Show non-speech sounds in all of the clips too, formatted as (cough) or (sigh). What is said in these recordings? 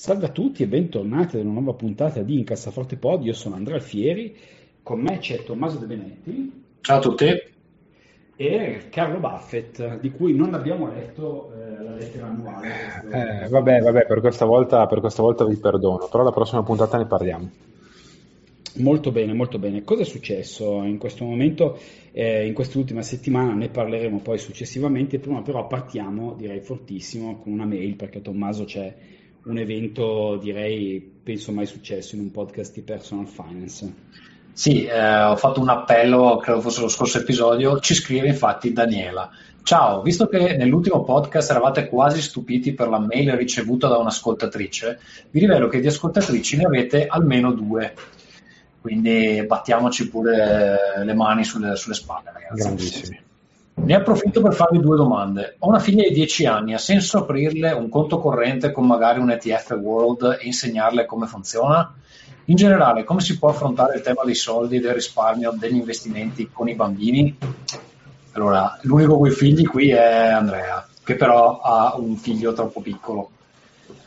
Salve a tutti e bentornati ad una nuova puntata di Incassaforte Pod. Io sono Andrea Alfieri, con me c'è Tommaso De Benetti. Ciao a tutti. E Carlo Buffett, di cui non abbiamo letto eh, la lettera annuale. Eh, vabbè, vabbè, per questa, volta, per questa volta vi perdono, però la prossima puntata ne parliamo. Molto bene, molto bene. Cosa è successo in questo momento, eh, in quest'ultima settimana? Ne parleremo poi successivamente. Prima però partiamo, direi fortissimo, con una mail perché Tommaso c'è un evento, direi, penso mai successo in un podcast di personal finance. Sì, eh, ho fatto un appello, credo fosse lo scorso episodio, ci scrive infatti Daniela. Ciao, visto che nell'ultimo podcast eravate quasi stupiti per la mail ricevuta da un'ascoltatrice, vi rivelo che di ascoltatrici ne avete almeno due. Quindi battiamoci pure le mani sulle, sulle spalle, ragazzi. Grandissimi. Ne approfitto per farvi due domande. Ho una figlia di 10 anni, ha senso aprirle un conto corrente con magari un ETF World e insegnarle come funziona? In generale, come si può affrontare il tema dei soldi, del risparmio, degli investimenti con i bambini? Allora, l'unico con i figli qui è Andrea, che però ha un figlio troppo piccolo.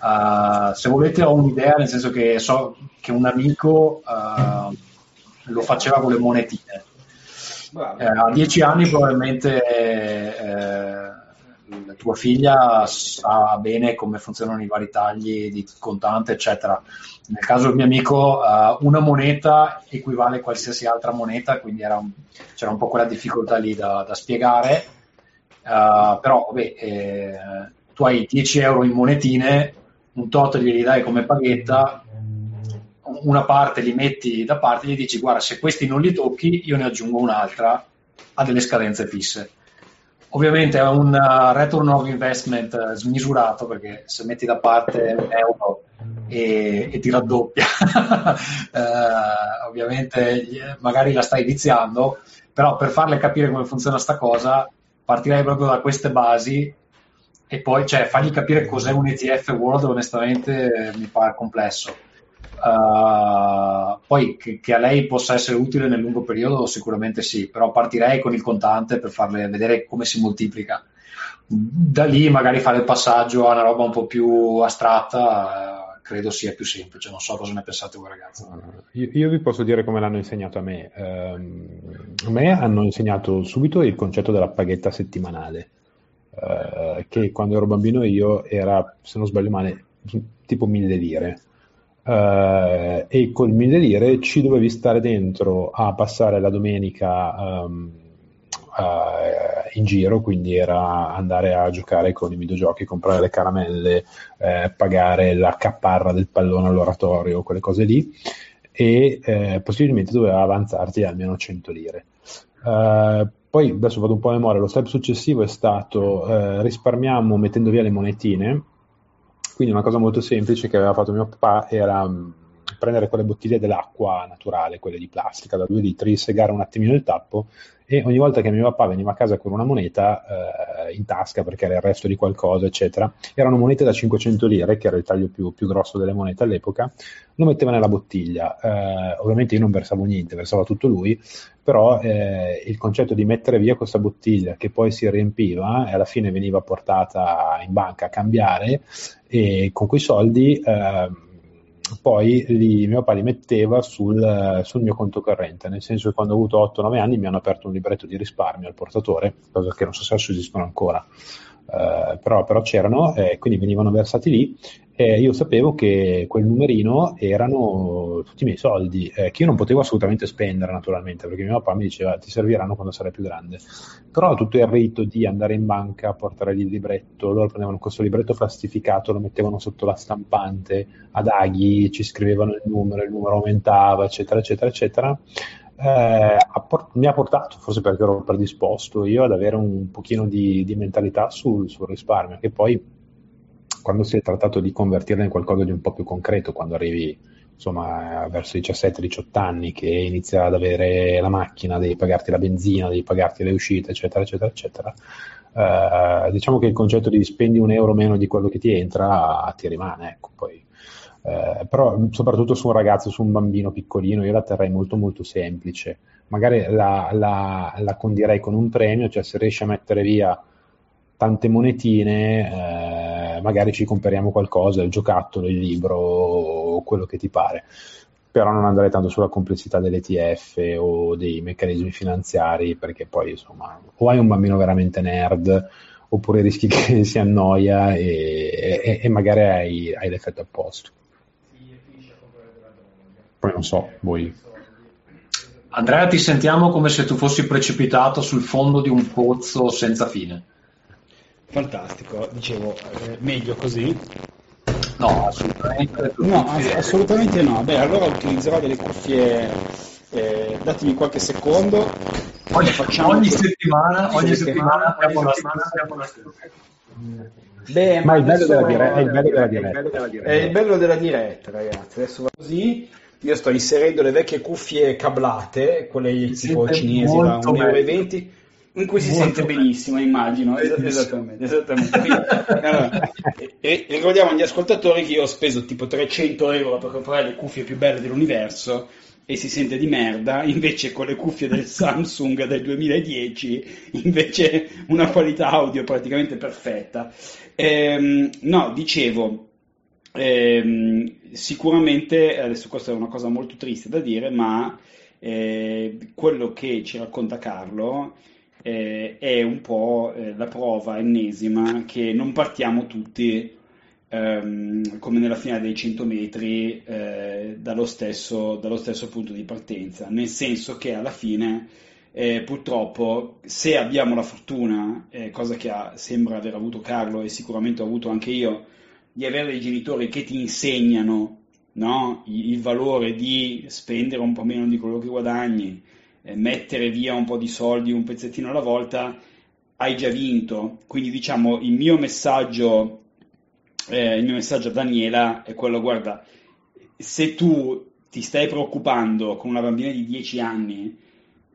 Uh, se volete ho un'idea, nel senso che so che un amico uh, lo faceva con le monetine eh, a dieci anni probabilmente eh, tua figlia sa bene come funzionano i vari tagli di contante, eccetera. Nel caso del mio amico, uh, una moneta equivale a qualsiasi altra moneta, quindi un, c'era un po' quella difficoltà lì da, da spiegare. Uh, però, vabbè, eh, tu hai 10 euro in monetine, un tot glieli dai come paghetta, una parte li metti da parte gli dici guarda se questi non li tocchi io ne aggiungo un'altra a delle scadenze fisse. Ovviamente è un uh, return of investment uh, smisurato perché se metti da parte un euro e, e ti raddoppia, uh, (laughs) ovviamente magari la stai iniziando, però per farle capire come funziona sta cosa partirei proprio da queste basi e poi cioè, fargli capire cos'è un ETF World onestamente mi pare complesso Uh, poi che, che, a lei possa essere utile nel lungo periodo sicuramente sì, però partirei con il contante per farle vedere come si moltiplica. Da lì magari fare il passaggio a una roba un po' più astratta uh, credo sia più semplice, non so cosa ne pensate voi ragazzi. Io, io vi posso dire come l'hanno insegnato a me. Uh, a me hanno insegnato subito il concetto della paghetta settimanale, eh, che quando ero bambino io era, se non sbaglio male, tipo mille lire Uh, e col 1000 lire ci dovevi stare dentro a passare la domenica um, uh, in giro, quindi era andare a giocare con i videogiochi, comprare le caramelle, eh, pagare la caparra del pallone all'oratorio, quelle cose lì, e eh, possibilmente doveva avanzarti almeno 100 lire. Uh, poi adesso vado un po' a memoria, lo step successivo è stato risparmiamo mettendo via le monetine quindi una cosa molto semplice che aveva fatto mio papà era mm, prendere quelle bottiglie dell'acqua naturale, quelle di plastica da 2 litri, segare un attimino il tappo e ogni volta che mio papà veniva a casa con una moneta eh, in tasca perché era il resto di qualcosa, eccetera, erano monete da 500 lire, che era il taglio più, più grosso delle monete all'epoca, lo metteva nella bottiglia. Eh, ovviamente io non versavo niente, versava tutto lui, però eh, il concetto di mettere via questa bottiglia che poi si riempiva e alla fine veniva portata in banca a cambiare e con quei soldi eh, poi li, mio papà li metteva sul, sul, mio conto corrente, nel senso che quando ho avuto 8-9 anni mi hanno aperto un libretto di risparmio al portatore, cosa che non so se esistono ancora. Uh, però, però, c'erano eh, quindi venivano versati lì e io sapevo che quel numerino erano tutti i miei soldi eh, che io non potevo assolutamente spendere naturalmente perché mio papà mi diceva ti serviranno quando sarai più grande. Però tutto il rito di andare in banca portare il libretto loro prendevano questo libretto plastificato lo mettevano sotto la stampante ad aghi ci scrivevano il numero il numero aumentava eccetera eccetera eccetera eh, mi ha portato, forse perché ero predisposto io ad avere un pochino di, di mentalità sul, sul risparmio, che poi quando si è trattato di convertirla in qualcosa di un po' più concreto, quando arrivi insomma verso i 17-18 anni che inizia ad avere la macchina, devi pagarti la benzina, devi pagarti le uscite, eccetera, eccetera, eccetera. Uh, diciamo che il concetto di spendi un euro meno di quello che ti entra ti rimane, ecco, poi eh, però soprattutto su un ragazzo, su un bambino piccolino, io la terrei molto molto semplice. Magari la, la, la condirei con un premio, cioè se riesci a mettere via tante monetine, eh, magari ci comperiamo qualcosa, il giocattolo, il libro o quello che ti pare. Però non andrei tanto sulla complessità dell'ETF o dei meccanismi finanziari, perché poi insomma, o hai un bambino veramente nerd, oppure rischi (laughs) che si annoia e, e, e magari hai, hai l'effetto opposto. Poi non so, voi. Andrea, ti sentiamo come se tu fossi precipitato sul fondo di un pozzo senza fine. Fantastico, dicevo, eh, meglio così? No, assolutamente. No, assolutamente no. Beh, allora utilizzerò delle cuffie, eh, datemi qualche secondo. Ogni, ogni settimana, ogni settimana, abbiamo la stessa. Beh, ma, ma il bello della diretta, è il bello della diretta. È il bello della diretta, ragazzi. Adesso va così. Io sto inserendo le vecchie cuffie cablate, quelle tipo cinesi da 1,20 euro, in cui si molto sente bello. benissimo, immagino. Esattamente. esattamente. Quindi, allora, e, e ricordiamo agli ascoltatori che io ho speso tipo 300 euro per comprare le cuffie più belle dell'universo e si sente di merda, invece con le cuffie del Samsung del 2010 invece una qualità audio praticamente perfetta. Ehm, no, dicevo, ehm, sicuramente, adesso questa è una cosa molto triste da dire, ma eh, quello che ci racconta Carlo eh, è un po' eh, la prova ennesima che non partiamo tutti ehm, come nella finale dei 100 metri eh, dallo stesso, dallo, stesso, punto di partenza, nel senso che alla fine eh, purtroppo se abbiamo la fortuna, eh, cosa che ha, sembra aver avuto Carlo e sicuramente ho avuto anche io, di avere dei genitori che ti insegnano no? il, valore di spendere un po' meno di quello che guadagni, eh, mettere via un po' di soldi un pezzettino alla volta, hai già vinto. Quindi diciamo il mio messaggio eh, il mio messaggio a Daniela è quello, guarda, se tu ti stai preoccupando con una bambina di 10 anni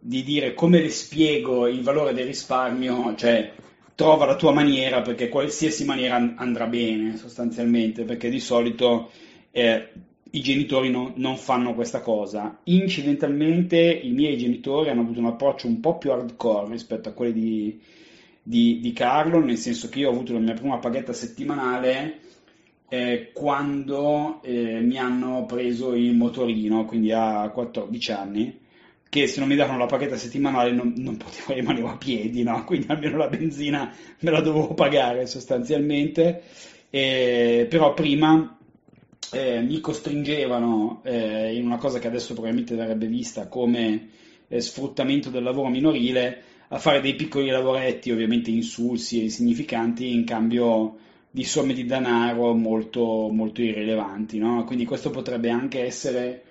di dire come le spiego il valore del risparmio, cioè trova la tua maniera perché qualsiasi maniera andrà bene sostanzialmente, perché di solito eh, i genitori no, non fanno questa cosa. Incidentalmente i miei genitori hanno avuto un approccio un po' più hardcore rispetto a quelli di, di, di Carlo, nel senso che io ho avuto la mia prima paghetta settimanale eh, quando eh, mi hanno preso il motorino, quindi a 14 anni, che se non mi davano la paghetta settimanale non, non potevo rimanere a piedi, no? quindi almeno la benzina me la dovevo pagare sostanzialmente, eh, però prima eh, mi costringevano eh, in una cosa che adesso probabilmente verrebbe vista come eh, sfruttamento del lavoro minorile a fare dei piccoli lavoretti, ovviamente insulsi e insignificanti, in cambio di somme di denaro molto, molto irrilevanti. No? Quindi questo potrebbe anche essere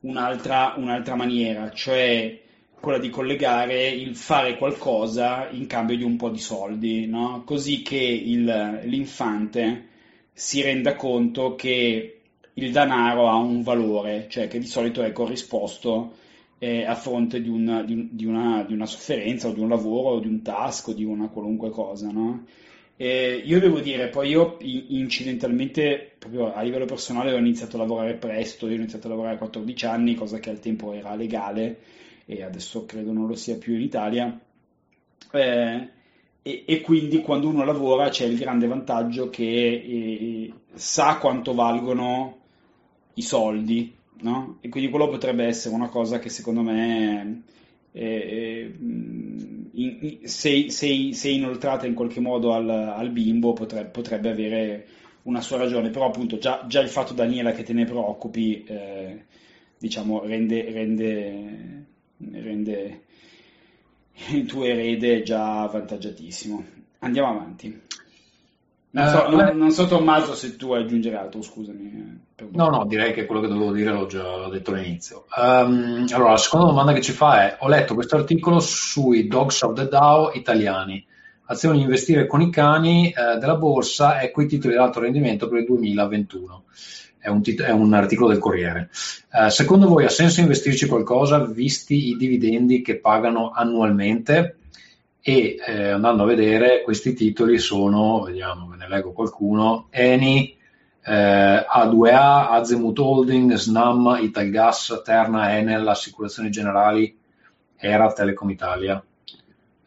un'altra, un'altra maniera, cioè quella di collegare il fare qualcosa in cambio di un po' di soldi, no? così che il, l'infante si renda conto che il denaro ha un valore, cioè che di solito è corrisposto eh, a fronte di una, di, di, una, di, una, sofferenza o di un lavoro o di un task o di una qualunque cosa. No? Eh, io devo dire, poi io incidentalmente, proprio a livello personale, ho iniziato a lavorare presto, io ho iniziato a lavorare a 14 anni, cosa che al tempo era legale e adesso credo non lo sia più in Italia. Eh, e, e, quindi quando uno lavora c'è il grande vantaggio che eh, sa quanto valgono i soldi, no? E quindi quello potrebbe essere una cosa che secondo me, eh, in, in, se, se, se, inoltrata in qualche modo al, al bimbo, potrebbe, potrebbe, avere una sua ragione. Però appunto già, già, il fatto, Daniela, che te ne preoccupi, eh, diciamo, rende, rende, rende il tuo erede già avvantaggiatissimo. Andiamo avanti. Non so, uh, non, non so, Tommaso se tu aggiungere altro, scusami. Eh, no, no, direi che quello che dovevo dire l'ho già detto all'inizio. Um, allora, la seconda domanda che ci fa è, ho letto questo articolo sui Dogs of the DAO italiani. azioni investire con i cani eh, della borsa, ecco i titoli di alto rendimento per il 2021. È un, tit- è un articolo del Corriere. Eh, secondo voi ha senso investirci qualcosa visti i dividendi che pagano annualmente? E eh, andando a vedere, questi titoli sono, vediamo, ve ne leggo qualcuno, Eni, eh, A2A, Azemut Holding, Snam, Italgas, Terna, Enel, Assicurazioni Generali, Era, Telecom Italia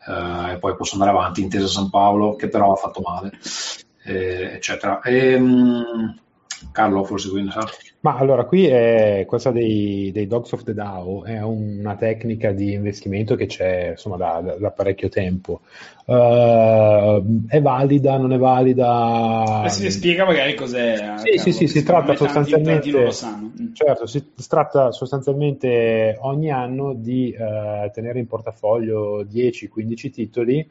eh, e poi posso andare avanti, Intesa San Paolo, che però ha fatto male, eh, eccetera. E, mh, Carlo, forse qui ne sa. Ma allora, qui è questa dei, dei, Dogs of the DAO, è una tecnica di investimento che c'è insomma da, da, da parecchio tempo. Uh, è valida, non è valida? Eh, si spiega magari cos'è. Sì, Carlo, sì, sì, si tratta sostanzialmente... Mm. Certo, si, si, tratta sostanzialmente ogni anno di uh, tenere in portafoglio 10-15 titoli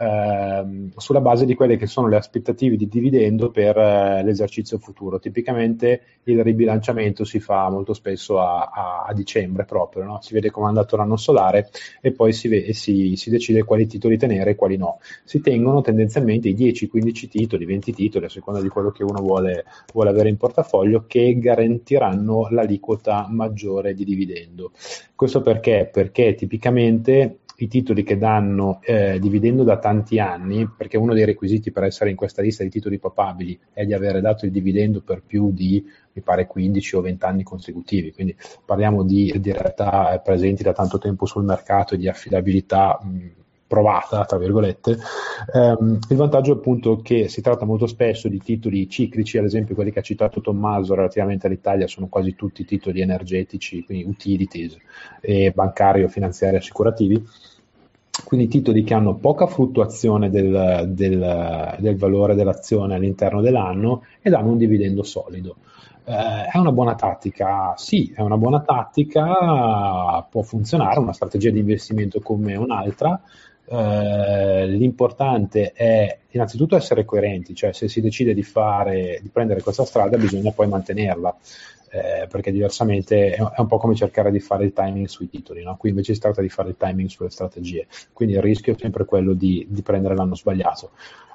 ehm, sulla base di quelle che sono le aspettative di dividendo per eh, l'esercizio futuro. Tipicamente il ribilanciamento si fa molto spesso a, a, a dicembre proprio, no? si vede come è andato l'anno solare e poi si, ve- si, si, decide quali titoli tenere e quali no. Si tengono tendenzialmente i 10-15 titoli, 20 titoli, a seconda di quello che uno vuole, vuole avere in portafoglio, che garantiranno l'aliquota maggiore di dividendo. Questo perché? Perché tipicamente i titoli che danno eh, dividendo da tanti anni, perché uno dei requisiti per essere in questa lista di titoli papabili è di avere dato il dividendo per più di, mi pare, 15 o 20 anni consecutivi, quindi parliamo di, di realtà eh, presenti da tanto tempo sul mercato e di affidabilità mh, provata, tra virgolette. Um, il vantaggio è appunto che si tratta molto spesso di titoli ciclici, ad esempio quelli che ha citato Tommaso relativamente all'Italia sono quasi tutti titoli energetici, quindi utilities, e bancari o finanziari assicurativi quindi titoli che hanno poca fluttuazione del, del, del, valore dell'azione all'interno dell'anno e danno un dividendo solido. Eh, è una buona tattica? Sì, è una buona tattica, può funzionare, una strategia di investimento come un'altra. Eh, l'importante è innanzitutto essere coerenti, cioè se si decide di, fare, di prendere questa strada bisogna poi mantenerla eh, perché diversamente è, un po' come cercare di fare il timing sui titoli, no? qui invece si tratta di fare il timing sulle strategie, quindi il rischio è sempre quello di, di prendere l'anno sbagliato.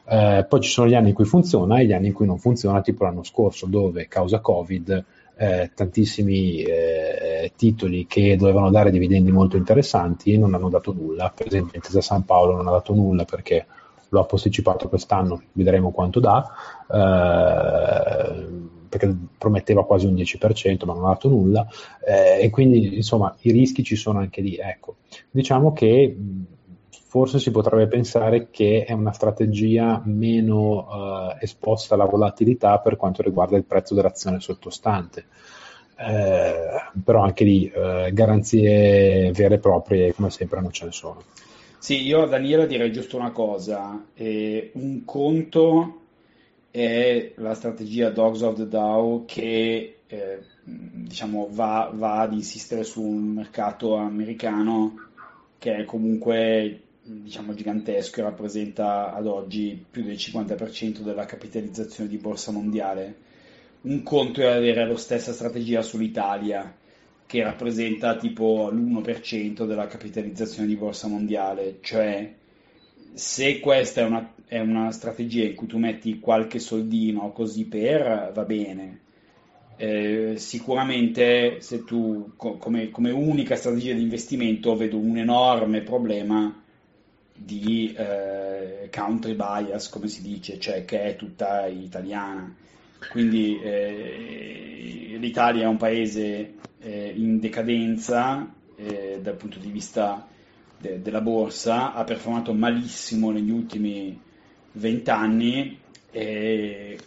Eh, poi ci sono gli anni in cui funziona e gli anni in cui non funziona, tipo l'anno scorso, dove causa Covid eh, tantissimi eh, titoli che dovevano dare dividendi molto interessanti non hanno dato nulla. Per esempio, Intesa San Paolo non ha dato nulla perché lo ha posticipato quest'anno, vedremo quanto dà. Eh, perché prometteva quasi un 10%, ma non ha dato nulla, eh, e quindi insomma i rischi ci sono anche lì. Ecco, diciamo che forse si potrebbe pensare che è una strategia meno eh, esposta alla volatilità per quanto riguarda il prezzo dell'azione sottostante. Eh, però anche lì eh, garanzie vere e proprie come sempre non ce ne sono. Sì, io a Daniela direi giusto una cosa, eh, un conto è la strategia Dogs of the DAO che eh, diciamo, va, va, ad insistere su un mercato americano che è comunque diciamo, gigantesco e rappresenta ad oggi più del 50% della capitalizzazione di borsa mondiale. Un conto è avere la stessa strategia sull'Italia che rappresenta tipo l'1% della capitalizzazione di borsa mondiale, cioè se questa è una, è una, strategia in cui tu metti qualche soldino così per, va bene. Eh, sicuramente se tu co- come, come, unica strategia di investimento vedo un enorme problema di eh, country bias, come si dice, cioè che è tutta italiana. Quindi eh, l'Italia è un paese eh, in decadenza eh, dal punto di vista de- della borsa, ha performato malissimo negli ultimi vent'anni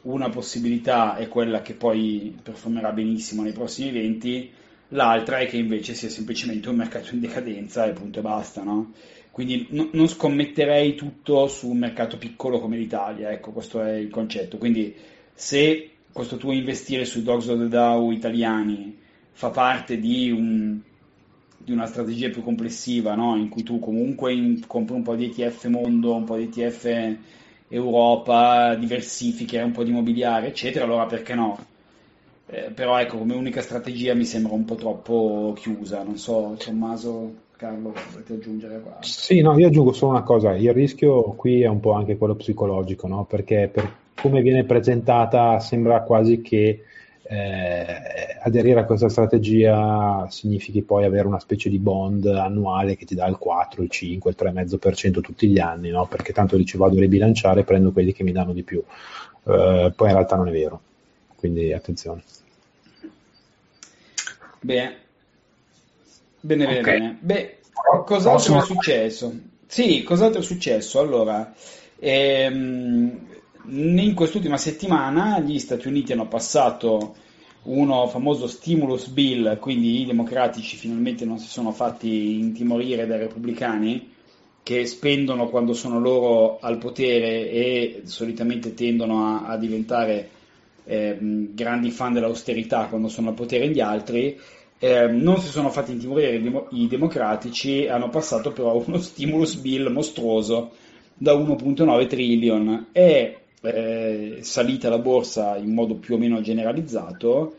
una possibilità è quella che poi performerà benissimo nei prossimi 20, l'altra è che invece sia semplicemente un mercato in decadenza e punto e basta, no? Quindi no, non scommetterei tutto su un mercato piccolo come l'Italia, ecco, questo è il concetto. Quindi se questo tuo investire sui Dogs of the DAO italiani fa parte di un di una strategia più complessiva, no? in cui tu comunque in, compri un po' di ETF mondo, un po' di ETF Europa, diversifichi un po' di immobiliare, eccetera, allora perché no? Eh, però ecco, come unica strategia mi sembra un po' troppo chiusa, non so, Tommaso. Carlo, volete aggiungere qua? Sì, no, io aggiungo solo una cosa, il rischio qui è un po' anche quello psicologico, no? perché per come viene presentata sembra quasi che eh, aderire a questa strategia significhi poi avere una specie di bond annuale che ti dà il 4, il 5, il 3,5% tutti gli anni, no? perché tanto dici vado a ribilanciare e prendo quelli che mi danno di più. Eh, poi in realtà non è vero, quindi attenzione. Bene, bene, okay. bene. Beh, cos'altro è successo? Sì, cos'altro è successo? Allora, ehm, in quest'ultima settimana gli Stati Uniti hanno passato uno famoso stimulus bill, quindi i democratici finalmente non si sono fatti intimorire dai repubblicani che spendono quando sono loro al potere e solitamente tendono a, a diventare eh, grandi fan dell'austerità quando sono al potere gli altri. Eh, non si sono fatti intimorire i, demo- i democratici, hanno passato però (laughs) uno stimulus bill mostruoso da 1.9 trillion e eh, salita la borsa in modo più o meno generalizzato,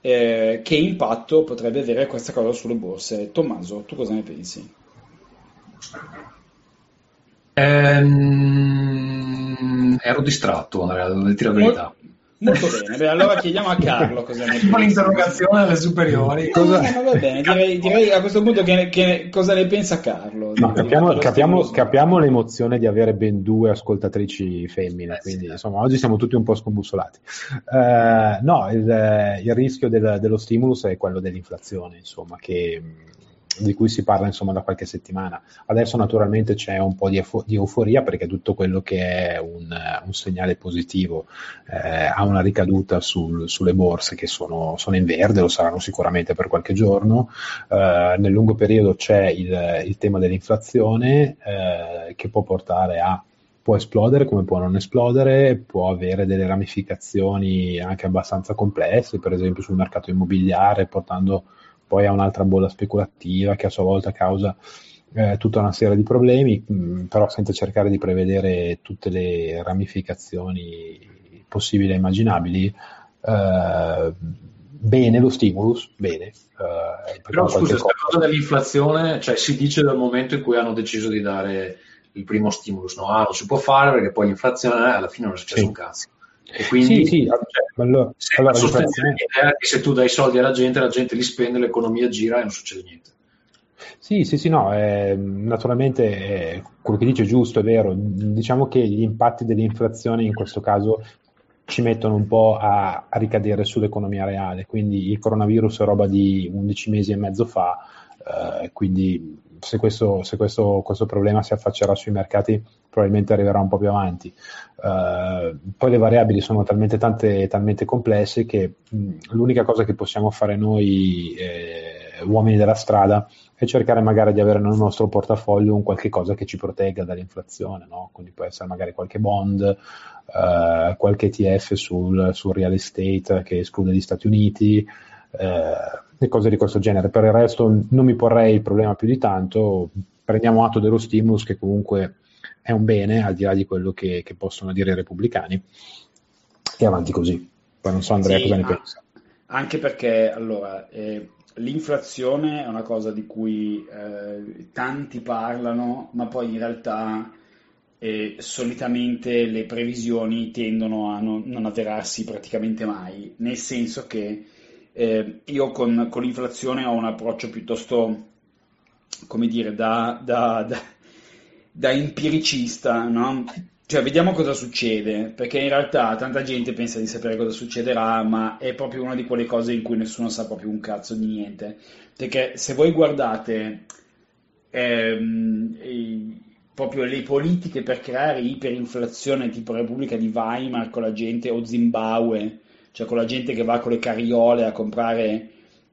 eh, che impatto potrebbe avere questa cosa sulle borse? Tommaso, tu cosa ne pensi? Ehm, ero distratto, devo dire la verità. Molto bene, Beh, allora chiediamo a Carlo cosa ne pensa. Un'interrogazione alle superiori. Cosa... No, va bene, direi, direi, a questo punto che, che cosa ne pensa Carlo. No, capiamo, capiamo, capiamo, l'emozione di avere ben due ascoltatrici femmine, eh, quindi sì. insomma oggi siamo tutti un po' scombussolati. Uh, no, il, il rischio del, dello stimulus è quello dell'inflazione, insomma, che di cui si parla insomma da qualche settimana. Adesso naturalmente c'è un po' di, efo- di euforia perché tutto quello che è un, un segnale positivo eh, ha una ricaduta sul, sulle borse che sono, sono, in verde, lo saranno sicuramente per qualche giorno. Eh, nel lungo periodo c'è il, il tema dell'inflazione eh, che può portare a può esplodere come può non esplodere, può avere delle ramificazioni anche abbastanza complesse, per esempio sul mercato immobiliare, portando poi ha un'altra bolla speculativa che a sua volta causa eh, tutta una serie di problemi, mh, mm, però senza cercare di prevedere tutte le ramificazioni possibili e immaginabili. Eh, bene lo stimulus, bene. Eh, però scusa, questa cosa dell'inflazione, cioè si dice dal momento in cui hanno deciso di dare il primo stimulus, no? Ah, non si può fare perché poi l'inflazione alla fine non è successo sì. un cazzo. E quindi sì, sì, cioè, allora, allora l'idea che se tu dai soldi alla gente, la gente li spende, l'economia gira e non succede niente. Sì, sì, sì, no, eh, naturalmente eh, quello che dice è giusto, è vero. Diciamo che gli impatti dell'inflazione in questo caso ci mettono un po' a, a ricadere sull'economia reale, quindi il coronavirus è roba di 11 mesi e mezzo fa, eh, quindi se, questo, se questo, questo, problema si affaccerà sui mercati probabilmente arriverà un po' più avanti. Uh, poi le variabili sono talmente tante, talmente complesse che mh, l'unica cosa che possiamo fare noi eh, uomini della strada è cercare magari di avere nel nostro portafoglio un qualche cosa che ci protegga dall'inflazione, no? quindi può essere magari qualche bond, uh, qualche ETF sul, sul, real estate che esclude gli Stati Uniti, uh, e cose di questo genere. Per il resto non mi porrei il problema più di tanto, prendiamo atto dello stimulus che comunque è un bene, al di là di quello che, che possono dire i repubblicani, e avanti così. Poi non so Andrea sì, cosa ne pensa. Anche perché allora, eh, l'inflazione è una cosa di cui eh, tanti parlano, ma poi in realtà eh, solitamente le previsioni tendono a non, non avverarsi praticamente mai, nel senso che eh, io con, con, l'inflazione ho un approccio piuttosto, come dire, da, da, da, da empiricista, no? Cioè, vediamo cosa succede, perché in realtà tanta gente pensa di sapere cosa succederà, ma è proprio una di quelle cose in cui nessuno sa proprio un cazzo di niente. Perché se voi guardate ehm, proprio le politiche per creare iperinflazione tipo Repubblica di Weimar con la gente o Zimbabwe, cioè con la gente che va con le carriole a comprare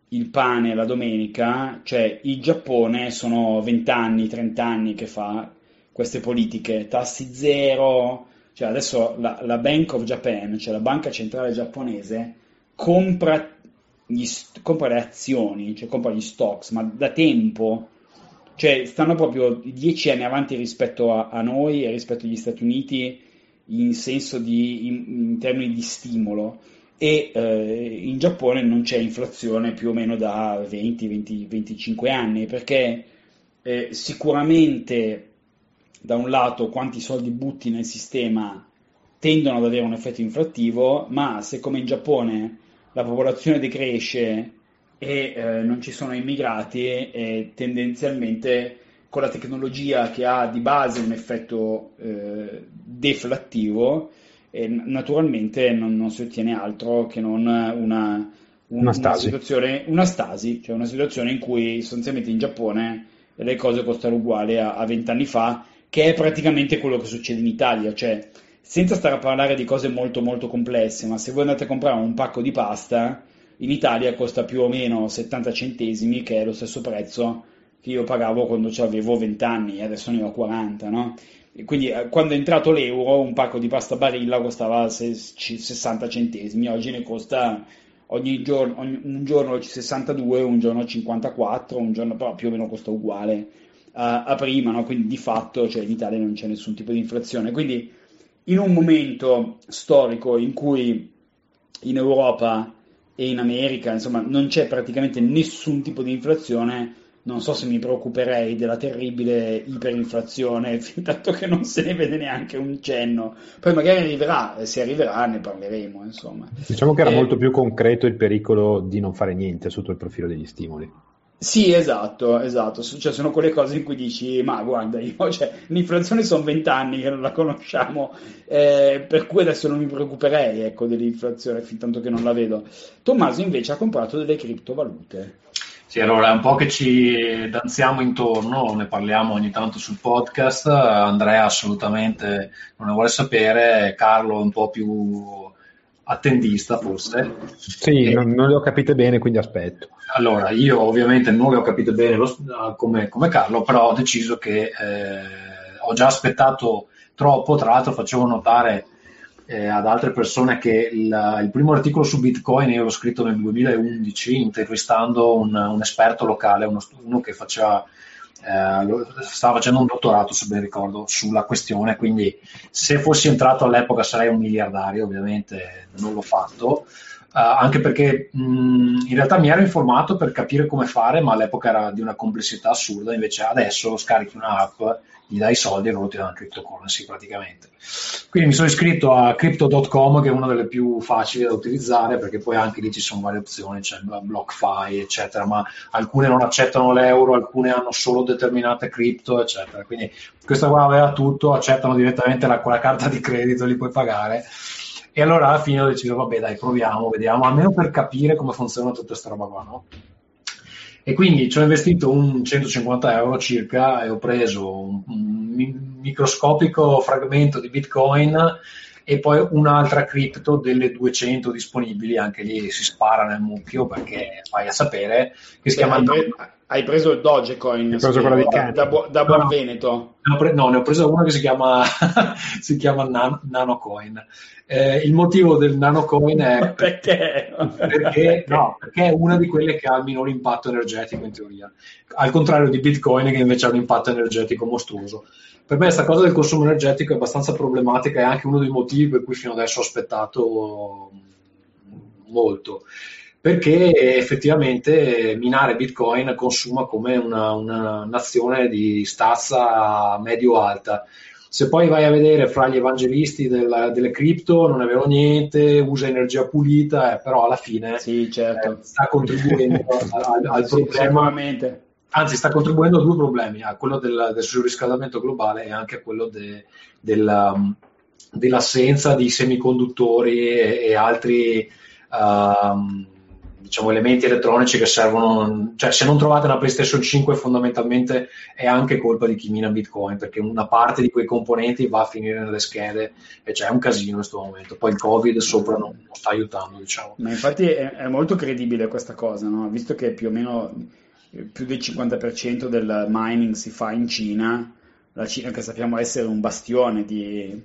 il pane la domenica, cioè il Giappone sono 20 anni, 30 anni che fa queste politiche, tassi zero, cioè adesso la, la Bank of Japan, cioè la banca centrale giapponese, compra, gli, compra le azioni, cioè compra gli stocks, ma da tempo, cioè stanno proprio 10 anni avanti rispetto a, a, noi e rispetto agli Stati Uniti in senso di, in, in termini di stimolo e eh, in Giappone non c'è inflazione più o meno da 20-25 anni perché eh, sicuramente da un lato quanti soldi butti nel sistema tendono ad avere un effetto inflattivo, ma se come in Giappone la popolazione decresce e eh, non ci sono immigrati, eh, tendenzialmente con la tecnologia che ha di base un effetto eh, deflattivo, naturalmente non, non, si ottiene altro che non una, un, una, stasi. Una, situazione, una stasi, cioè una situazione in cui sostanzialmente in Giappone le cose costano uguali a vent'anni fa, che è praticamente quello che succede in Italia, cioè senza stare a parlare di cose molto molto complesse, ma se voi andate a comprare un pacco di pasta, in Italia costa più o meno 70 centesimi, che è lo stesso prezzo che io pagavo quando avevo 20 anni, adesso ne ho 40, no? E quindi eh, quando è entrato l'euro, un pacco di pasta Barilla costava 60 centesimi, oggi ne costa ogni giorno, ogni, un giorno 62, un giorno 54, un giorno però più o meno costa uguale a, a prima, no? quindi di fatto cioè, in Italia non c'è nessun tipo di inflazione. Quindi in un momento storico in cui in Europa e in America insomma, non c'è praticamente nessun tipo di inflazione, non so se mi preoccuperei della terribile iperinflazione, (laughs) fin tanto che non se ne vede neanche un cenno. Poi magari arriverà, se arriverà ne parleremo. Insomma. Diciamo che era eh, molto più concreto il pericolo di non fare niente sotto il profilo degli stimoli. Sì, esatto, esatto. Cioè, sono quelle cose in cui dici, ma guarda, io, (laughs) cioè, l'inflazione sono vent'anni che non la conosciamo, eh, per cui adesso non mi preoccuperei ecco, dell'inflazione fin tanto che non la vedo. Tommaso invece ha comprato delle criptovalute. Sì, allora è un po' che ci danziamo intorno, ne parliamo ogni tanto sul podcast, Andrea assolutamente non ne vuole sapere, Carlo un po' più attendista forse. Sì, e... non, non, le ho capite bene, quindi aspetto. Allora, io ovviamente non le ho capite bene lo, come, come, Carlo, però ho deciso che eh, ho già aspettato troppo, tra l'altro facevo notare eh, ad altre persone che il, il, primo articolo su Bitcoin io l'ho scritto nel 2011 intervistando un, un esperto locale, uno, uno che faceva eh, stava facendo un dottorato, se ben ricordo, sulla questione, quindi se fossi entrato all'epoca sarei un miliardario, ovviamente non l'ho fatto, anche perché mh, in realtà mi ero informato per capire come fare, ma all'epoca era di una complessità assurda, invece adesso scarichi un'app gli dai soldi e loro ti danno cryptocurrency praticamente. Quindi mi sono iscritto a crypto.com che è una delle più facili da utilizzare perché poi anche lì ci sono varie opzioni, c'è BlockFi eccetera, ma alcune non accettano l'euro, alcune hanno solo determinate cripto eccetera. Quindi questa qua aveva tutto, accettano direttamente la, la carta di credito, li puoi pagare. E allora alla fine ho deciso, vabbè dai, proviamo, vediamo, almeno per capire come funziona tutta questa roba qua, no? E quindi ci ho investito un 150 euro circa e ho preso un, un microscopico fragmento di Bitcoin e poi un'altra cripto delle 200 disponibili, anche lì si spara nel mucchio perché vai a sapere, che si chiama... Hai, hai, preso il Dogecoin, preso di da, da, Buon no, Veneto. No, pre- no, ne ho preso una che si chiama, (laughs) si chiama Nan- Nanocoin. Eh, il motivo del Nanocoin è (laughs) perché? Perché, no, perché è una di quelle che ha il minore impatto energetico in teoria, al contrario di Bitcoin che invece ha un impatto energetico mostruoso per me questa cosa del consumo energetico è abbastanza problematica e anche uno dei motivi per cui fino adesso ho aspettato molto perché effettivamente minare bitcoin consuma come una, una nazione di stazza medio-alta. Se poi vai a vedere fra gli evangelisti della, delle cripto non è vero niente, usa energia pulita, eh, però alla fine sì, certo. eh, sta contribuendo (laughs) al, al sì, problema. anzi sta contribuendo a due problemi, a quello del, del surriscaldamento globale e anche a quello de, della, um, dell'assenza di semiconduttori e, e altri uh, diciamo, elementi elettronici che servono, cioè se non trovate una PlayStation 5 fondamentalmente è anche colpa di chi mina Bitcoin perché una parte di quei componenti va a finire nelle schede e c'è un casino in questo momento, poi il Covid sopra non, non sta aiutando diciamo. Ma infatti è, è molto credibile questa cosa, no? visto che più o meno più del 50% del mining si fa in Cina, la Cina che sappiamo essere un bastione di,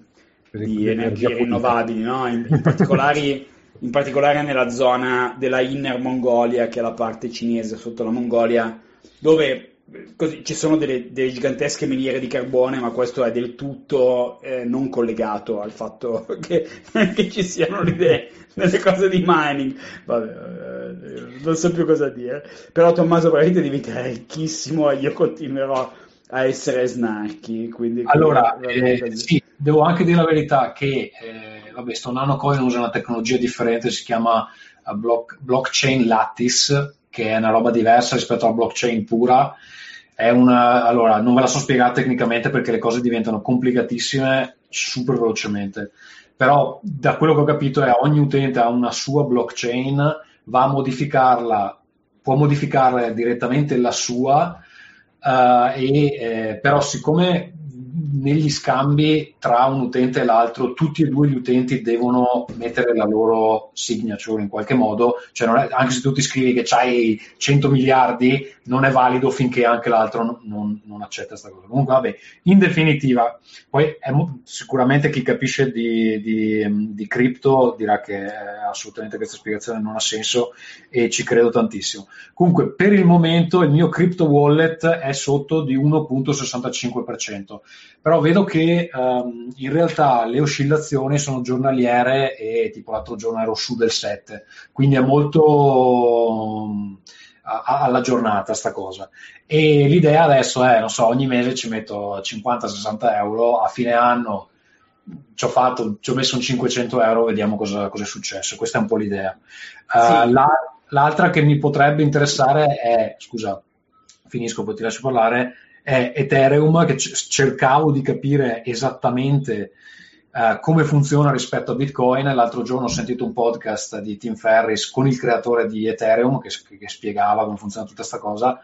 di energie rinnovabili, no? in, in, particolare, (laughs) in, particolare, nella zona della Inner Mongolia, che è la parte cinese sotto la Mongolia, dove così, ci sono delle, delle, gigantesche miniere di carbone, ma questo è del tutto eh, non collegato al fatto (laughs) che, che ci siano delle, delle, cose di mining. Vabbè, eh, non so più cosa dire. Però Tommaso probabilmente diventerà ricchissimo e io continuerò a essere snarchi. Quindi allora, eh, sì, devo anche dire la verità che eh, vabbè, sto Nanocoin usa una tecnologia differente, si chiama uh, block, blockchain lattice, che è una roba diversa rispetto alla blockchain pura. È una, allora, non ve la so spiegare tecnicamente perché le cose diventano complicatissime super velocemente. Però da quello che ho capito è ogni utente ha una sua blockchain, va a modificarla, può modificare direttamente la sua, uh, e, eh, però siccome negli scambi tra un utente e l'altro tutti e due gli utenti devono mettere la loro signature in qualche modo, cioè è, anche se tu ti scrivi che hai 100 miliardi non è valido finché anche l'altro non, non, accetta questa cosa. Comunque vabbè, in definitiva, poi è, sicuramente chi capisce di, di, di cripto dirà che assolutamente questa spiegazione non ha senso e ci credo tantissimo. Comunque per il momento il mio crypto wallet è sotto di 1.65%, però vedo che um, in realtà le oscillazioni sono giornaliere e tipo l'altro giorno ero su del 7, quindi è molto um, a, alla giornata sta cosa. E l'idea adesso è, non so, ogni mese ci metto 50-60 euro, a fine anno ci ho, fatto, ci ho messo un 500 euro, vediamo cosa, cosa, è successo. Questa è un po' l'idea. Uh, sì. la, l'altra che mi potrebbe interessare è, scusa, finisco, poi ti lascio parlare, è Ethereum, che cercavo di capire esattamente uh, come funziona rispetto a Bitcoin. L'altro giorno ho sentito un podcast di Tim Ferris con il creatore di Ethereum che, che spiegava come funziona tutta questa cosa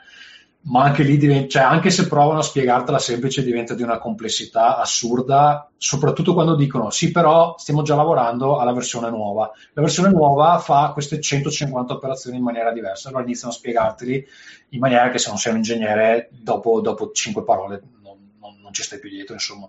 ma anche lì diventa, cioè anche se provano a spiegartela semplice diventa di una complessità assurda, soprattutto quando dicono sì però stiamo già lavorando alla versione nuova. La versione nuova fa queste 150 operazioni in maniera diversa, allora iniziano a spiegarteli in maniera che se non sei un ingegnere dopo, dopo 5 parole non, non, non, ci stai più dietro, insomma.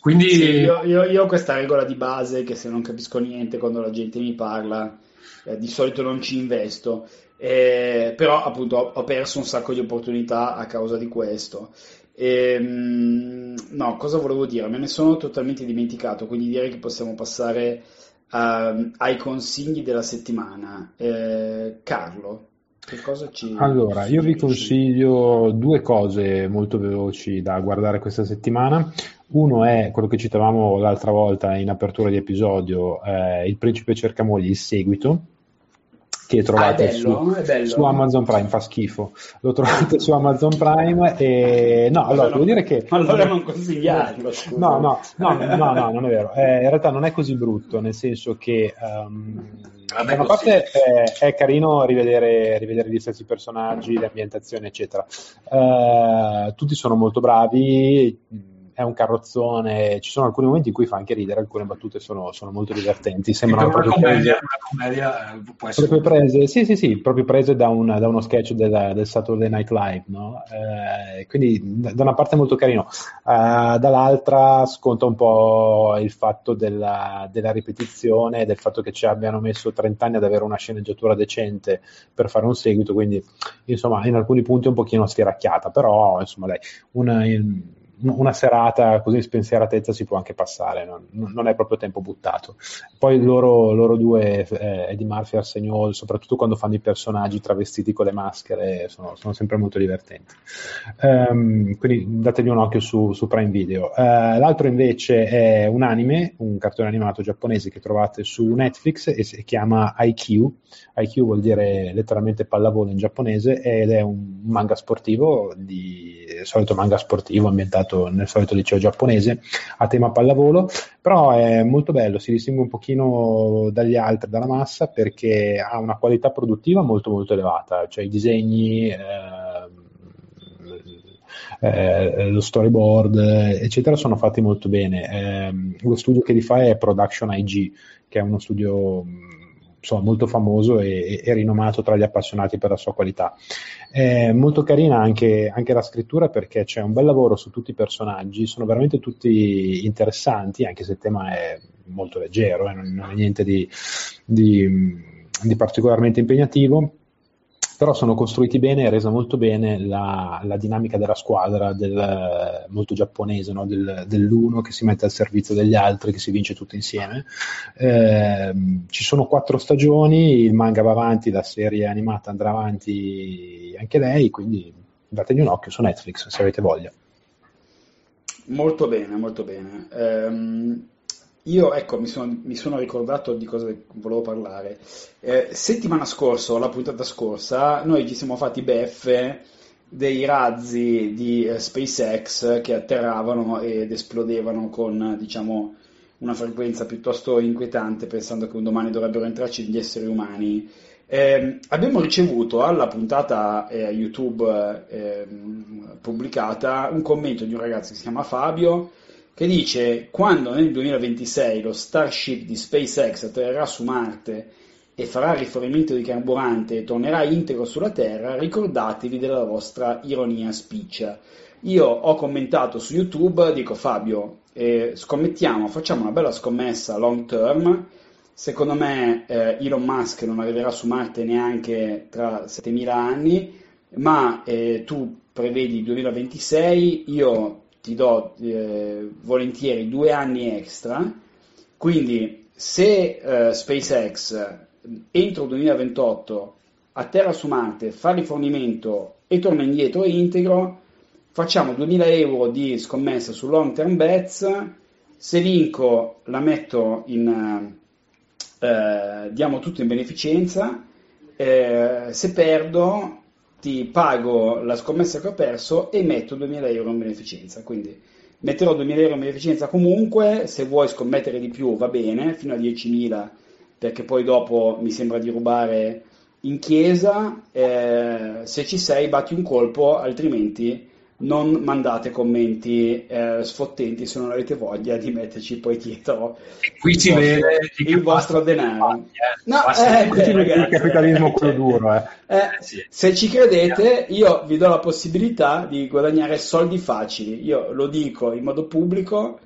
Quindi... Sì, io, io, io, ho questa regola di base che se non capisco niente quando la gente mi parla, eh, di solito non ci investo eh, però appunto ho, ho, perso un sacco di opportunità a causa di questo. E, ehm, no, cosa volevo dire? Me ne sono totalmente dimenticato, quindi direi che possiamo passare uh, ai consigli della settimana. Eh, Carlo, che cosa ci... Allora, io vi consiglio due cose molto veloci da guardare questa settimana. Uno è quello che citavamo l'altra volta in apertura di episodio, eh, Il principe cerca moglie, il seguito, che trovate ah, bello, su, su, Amazon Prime, fa schifo. Lo trovate su Amazon Prime e no, allora, devo dire che... Allora non consigliarlo, no, no, no, no, no, non è vero. Eh, in realtà non è così brutto, nel senso che um, da una parte è, è, carino rivedere, rivedere, gli stessi personaggi, le ambientazioni, eccetera. Uh, tutti sono molto bravi è un carrozzone, ci sono alcuni momenti in cui fa anche ridere, alcune battute sono, sono molto divertenti. Sembrano proprio commedia, prese, una commedia eh, può essere proprio prese, sì, sì, sì, proprio prese da, un, da uno sketch del, del, Saturday Night Live, no? eh, quindi da una parte molto carino, uh, dall'altra sconta un po' il fatto della, della ripetizione, del fatto che ci abbiano messo 30 anni ad avere una sceneggiatura decente per fare un seguito, quindi insomma in alcuni punti un pochino stiracchiata, però insomma dai, una, in, una serata così spensieratezza si può anche passare, non, non è proprio tempo buttato. Poi loro, loro due, eh, Eddie Murphy e Arsenio, soprattutto quando fanno i personaggi travestiti con le maschere, sono, sono sempre molto divertenti. Um, quindi dategli un occhio su, su Prime Video. Uh, l'altro invece è un anime, un cartone animato giapponese che trovate su Netflix e si chiama IQ. IQ vuol dire letteralmente pallavolo in giapponese ed è un manga sportivo, di solito manga sportivo ambientato studiato nel solito liceo giapponese a tema pallavolo, però è molto bello, si distingue un pochino dagli altri, dalla massa, perché ha una qualità produttiva molto molto elevata, cioè i disegni... Eh, eh, lo storyboard, eccetera, sono fatti molto bene. Eh, lo studio che li fa è Production IG, che è uno studio insomma, molto famoso e, e, rinomato tra gli appassionati per la sua qualità. È molto carina anche, anche, la scrittura perché c'è un bel lavoro su tutti i personaggi, sono veramente tutti interessanti, anche se il tema è molto leggero, eh, non, non, è niente di, di, di particolarmente impegnativo però sono costruiti bene e resa molto bene la, la dinamica della squadra, del, molto giapponese, no? del, dell'uno che si mette al servizio degli altri, che si vince tutto insieme. Eh, ci sono quattro stagioni, il manga va avanti, la serie animata andrà avanti anche lei, quindi dategli un occhio su Netflix se avete voglia. Molto bene, molto bene. Um, io ecco, mi sono, mi sono, ricordato di cosa volevo parlare. Eh, settimana scorsa, la puntata scorsa, noi ci siamo fatti beffe dei razzi di eh, SpaceX che atterravano ed esplodevano con, diciamo, una frequenza piuttosto inquietante, pensando che un domani dovrebbero entrarci gli esseri umani. Eh, abbiamo ricevuto alla puntata eh, YouTube ehm, pubblicata un commento di un ragazzo che si chiama Fabio che dice quando nel 2026 lo Starship di SpaceX atterrerà su Marte e farà rifornimento di carburante e tornerà integro sulla Terra, ricordatevi della vostra ironia spiccia. Io ho commentato su YouTube, dico Fabio, eh, scommettiamo, facciamo una bella scommessa long term. Secondo me eh, Elon Musk non arriverà su Marte neanche tra 7000 anni, ma eh, tu prevedi il 2026, io ti do eh, volentieri due anni extra, quindi se eh, SpaceX entro 2028 atterra su Marte, fa rifornimento e torna indietro integro, facciamo 2000 euro di scommessa su long term bets, se vinco la metto in, eh, diamo tutto in beneficenza, eh, se perdo ti pago la scommessa che ho perso e metto 2000 euro in beneficenza. Quindi metterò 2000 euro in beneficenza comunque, se vuoi scommettere di più va bene, fino a 10.000, perché poi dopo mi sembra di rubare in chiesa, eh, se ci sei batti un colpo, altrimenti non mandate commenti eh, sfottenti se non avete voglia di metterci poi dietro qui il, si vostro, vede il vostro denaro. Eh. No, eh, beh, ragazzi, il capitalismo quello duro. Eh. Eh, sì. Se ci credete, io vi do la possibilità di guadagnare soldi facili. Io lo dico in modo pubblico.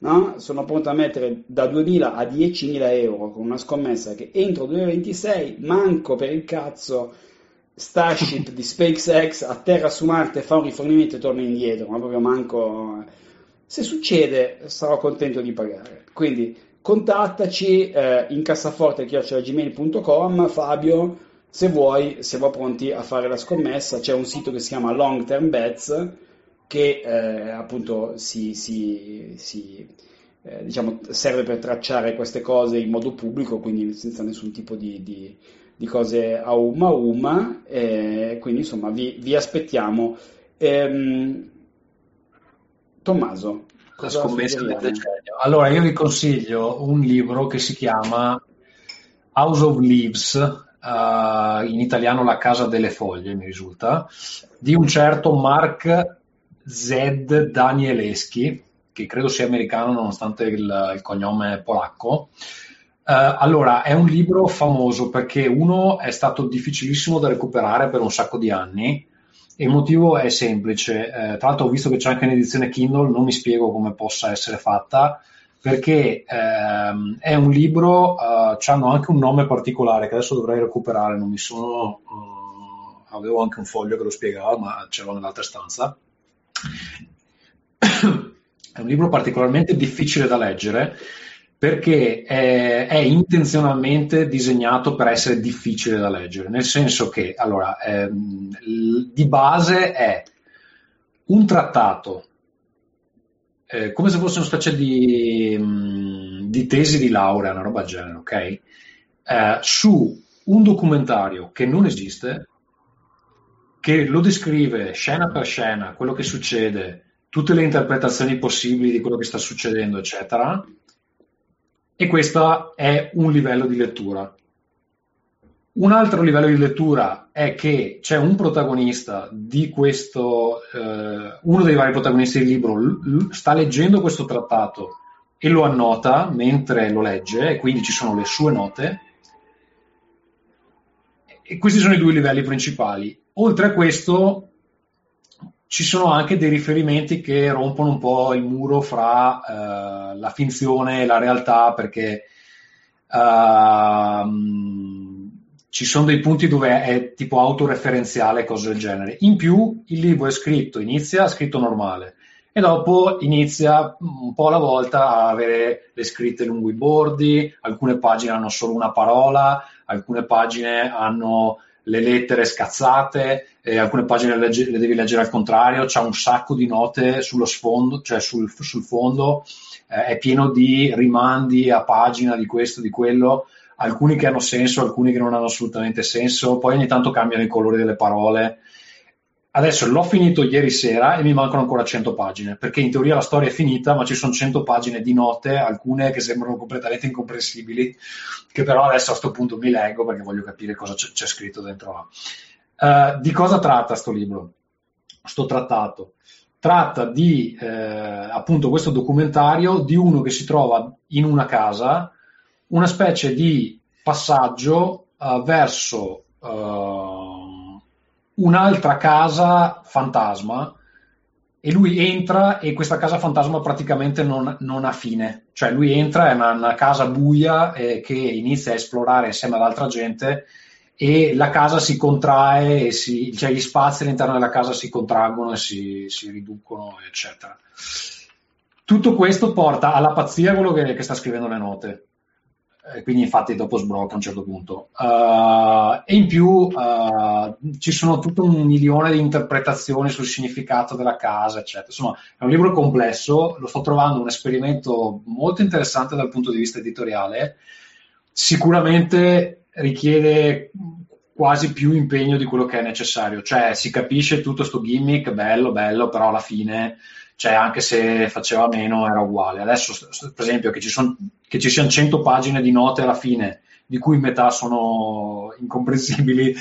No? Sono pronto a mettere da 2.000 a 10.000 euro con una scommessa che entro 2026 manco per il cazzo Starship di SpaceX atterra su Marte, fa un rifornimento e torna indietro, ma proprio manco... Se succede sarò contento di pagare. Quindi contattaci eh, in cassaforte.gmail.com Fabio, se vuoi, siamo pronti a fare la scommessa. C'è un sito che si chiama Long Term Bets che eh, appunto si, si, si eh, diciamo, serve per tracciare queste cose in modo pubblico, quindi senza nessun tipo di, di di cose a umma umma, e quindi insomma vi, vi aspettiamo. Ehm, Tommaso. La scommessa del decennio. Allora io vi consiglio un libro che si chiama House of Leaves, uh, in italiano La casa delle foglie mi risulta, di un certo Mark Z. Danieleschi, che credo sia americano nonostante il, il cognome polacco. Uh, allora, è un libro famoso perché uno è stato difficilissimo da recuperare per un sacco di anni e il motivo è semplice. Uh, tra l'altro ho visto che c'è anche un'edizione Kindle, non mi spiego come possa essere fatta, perché uh, è un libro, uh, hanno anche un nome particolare che adesso dovrei recuperare, non mi sono... avevo anche un foglio che lo spiegava, ma ce l'ho nell'altra stanza. è un libro particolarmente difficile da leggere perché è, è, intenzionalmente disegnato per essere difficile da leggere, nel senso che allora, ehm, di base è un trattato, eh, come se fosse una specie di, mm, di, tesi di laurea, una roba del genere, ok? Eh, su un documentario che non esiste, che lo descrive scena per scena, quello che succede, tutte le interpretazioni possibili di quello che sta succedendo, eccetera, e questo è un livello di lettura. Un altro livello di lettura è che c'è un protagonista di questo, eh, uno dei vari protagonisti del libro l- sta leggendo questo trattato e lo annota mentre lo legge, e quindi ci sono le sue note. E questi sono i due livelli principali. Oltre a questo, ci sono anche dei riferimenti che rompono un po' il muro fra uh, la finzione e la realtà perché uh, ci sono dei punti dove è tipo autoreferenziale, cose del genere. In più, il libro è scritto, inizia scritto normale e dopo inizia un po' alla volta a avere le scritte lungo i bordi, alcune pagine hanno solo una parola, alcune pagine hanno le lettere scazzate, eh, alcune pagine le, le, devi leggere al contrario, c'è un sacco di note sullo sfondo, cioè sul, sul fondo, eh, è pieno di rimandi a pagina di questo, di quello, alcuni che hanno senso, alcuni che non hanno assolutamente senso, poi ogni tanto cambiano i colori delle parole. Adesso l'ho finito ieri sera e mi mancano ancora 100 pagine, perché in teoria la storia è finita, ma ci sono 100 pagine di note, alcune che sembrano completamente incomprensibili, che però adesso a questo punto mi leggo perché voglio capire cosa c'è, c'è scritto dentro là. Uh, di cosa tratta questo libro? Sto trattato? Tratta di eh, appunto questo documentario di uno che si trova in una casa una specie di passaggio uh, verso uh, un'altra casa fantasma e lui entra e questa casa fantasma praticamente non, non ha fine, cioè lui entra, è una, una casa buia eh, che inizia a esplorare insieme ad altra gente e la casa si contrae, e si, cioè gli spazi all'interno della casa si contraggono e si, si riducono, eccetera. Tutto questo porta alla pazzia quello che, che sta scrivendo le note eh, quindi infatti dopo sbrocca a un certo punto. Uh, e in più uh, ci sono tutto un milione di interpretazioni sul significato della casa, eccetera. Insomma, è un libro complesso, lo sto trovando un esperimento molto interessante dal punto di vista editoriale, sicuramente richiede quasi più impegno di quello che è necessario, cioè si capisce tutto questo gimmick, bello, bello, però alla fine cioè anche se faceva meno era uguale. Adesso, per esempio, che ci, son, che ci siano 100 pagine di note alla fine, di cui metà sono incomprensibili,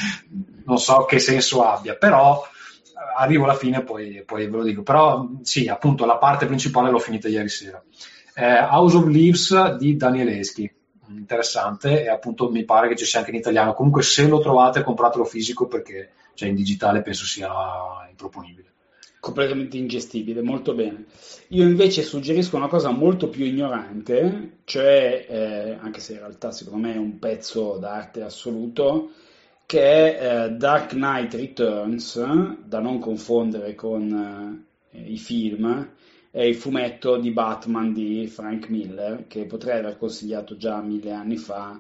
non so che senso abbia, però eh, arrivo alla fine e poi, poi, ve lo dico. Però sì, appunto, la parte principale l'ho finita ieri sera. Eh, House of Leaves di Danieleschi, interessante e appunto mi pare che ci sia anche in italiano. Comunque se lo trovate compratelo fisico perché cioè, in digitale penso sia improponibile completamente ingestibile, molto bene. Io invece suggerisco una cosa molto più ignorante, cioè, eh, anche se in realtà secondo me è un pezzo d'arte assoluto, che è eh, Dark Knight Returns, da non confondere con eh, i film, è il fumetto di Batman di Frank Miller, che potrei aver consigliato già mille anni fa,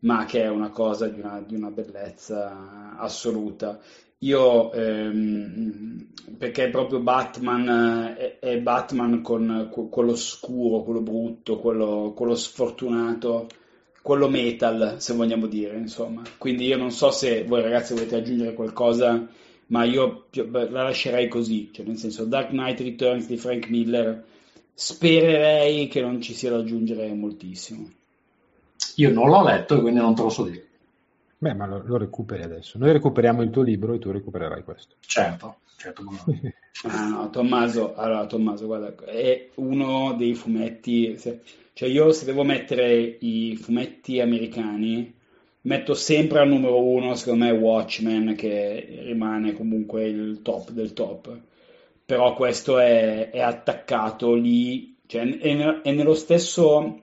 ma che è una cosa di una, di una bellezza assoluta. Io, ehm, perché proprio Batman è, è Batman con quello scuro, quello brutto, quello, quello, sfortunato, quello metal, se vogliamo dire, insomma. Quindi io non so se voi ragazzi volete aggiungere qualcosa, ma io la lascerei così, cioè nel senso Dark Knight Returns di Frank Miller, spererei che non ci sia da aggiungere moltissimo. Io non l'ho letto e quindi non te lo so dire. Beh, ma lo, lo, recuperi adesso. Noi recuperiamo il tuo libro e tu recupererai questo. Certo, certo. ah, no, Tommaso, allora, Tommaso, guarda, è uno dei fumetti... Se, cioè io se devo mettere i fumetti americani, metto sempre al numero uno, secondo me, Watchmen, che rimane comunque il top del top. Però questo è, è attaccato lì, cioè è, è nello stesso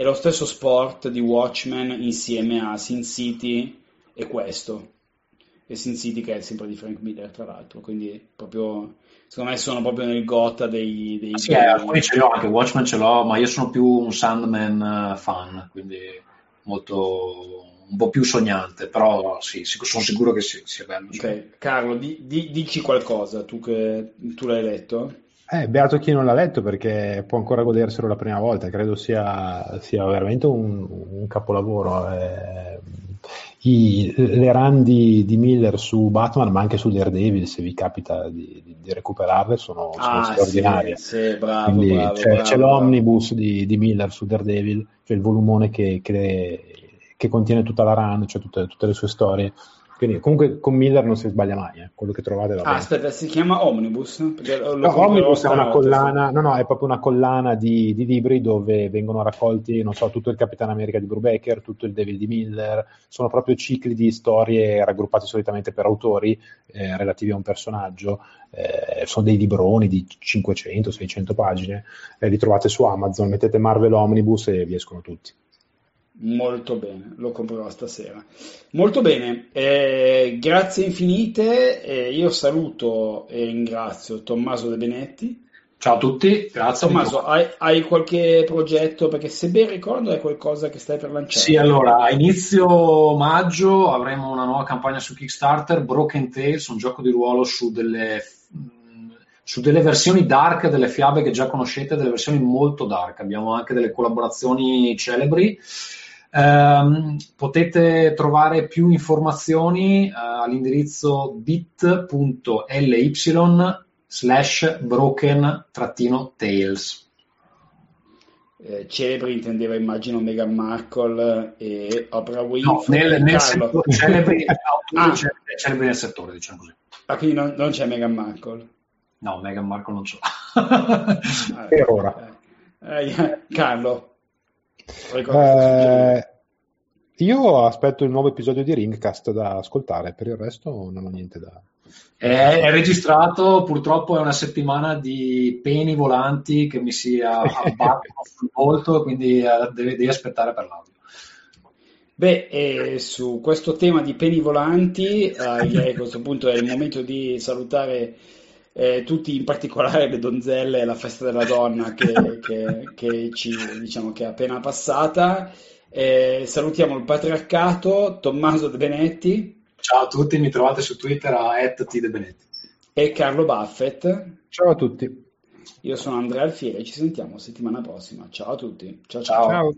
è lo stesso sport di Watchmen insieme a Sin City e questo. E Sin City che è sempre di Frank Miller, tra l'altro, quindi proprio secondo me sono proprio nel gota dei... dei sì, eh, alcuni ce l'ho, anche Watchmen ce l'ho, ma io sono più un Sandman eh, fan, quindi molto un po' più sognante, però sì, sono sicuro che sia bello. Ok, Carlo, di, di, dici qualcosa, tu che tu l'hai letto? Eh, beato chi non l'ha letto perché può ancora goderselo la prima volta, credo sia, sia veramente un, un capolavoro. Eh, i, le run di, di, Miller su Batman, ma anche su Daredevil, se vi capita di, di, di recuperarle, sono, sono ah, straordinarie. Sì, sì, bravo, Quindi bravo, c'è, bravo, c'è l'omnibus di, Miller su Daredevil, cioè il volumone che, che, che contiene tutta la run, cioè tutte, tutte le sue storie quindi comunque con Miller non si sbaglia mai, eh. quello che trovate va ah, aspetta, si chiama Omnibus? No, Omnibus è una collana, no, no, è proprio una collana di, di, libri dove vengono raccolti, non so, tutto il Capitano America di Brubaker, tutto il Devil di Miller, sono proprio cicli di storie raggruppati solitamente per autori eh, relativi a un personaggio, eh, sono dei libroni di 500-600 pagine, eh, li trovate su Amazon, mettete Marvel Omnibus e vi escono tutti. Molto bene, lo comprerò stasera. Molto bene, eh, grazie infinite. Eh, io saluto e ringrazio Tommaso De Benetti. Ciao a tutti, grazie. Tommaso, hai, hai, qualche progetto? Perché se ben ricordo è qualcosa che stai per lanciare. Sì, allora, a inizio maggio avremo una nuova campagna su Kickstarter, Broken Tales, un gioco di ruolo su delle, su delle versioni dark delle fiabe che già conoscete, delle versioni molto dark. Abbiamo anche delle collaborazioni celebri. Um, potete trovare più informazioni uh, all'indirizzo bit.ly slash broken-tales. Eh, celebri intendeva immagino Meghan Markle e Oprah Winfrey. No, nel, nel settore, celebri, (laughs) ah. celebri nel settore, diciamo così. Ah, quindi non, non c'è Meghan Markle? No, Meghan Markle non c'è. ah, (laughs) per ora. Eh, eh, Carlo. Eh, io aspetto il nuovo episodio di Ringcast da ascoltare, per il resto non ho niente da... È, è, registrato, purtroppo è una settimana di peni volanti che mi si abbattono sul volto, quindi uh, devi, devi, aspettare per l'audio. Beh, eh, su questo tema di peni volanti, eh, direi a questo punto è il momento di salutare eh, tutti, in particolare le donzelle, la festa della donna che, (laughs) che, che, ci, diciamo, che è appena passata. Eh, salutiamo il patriarcato, Tommaso De Benetti. Ciao a tutti, mi trovate su Twitter a @tdebenetti. E Carlo Buffett. Ciao a tutti. Io sono Andrea Alfieri, ci sentiamo settimana prossima. Ciao a tutti. ciao. ciao. ciao.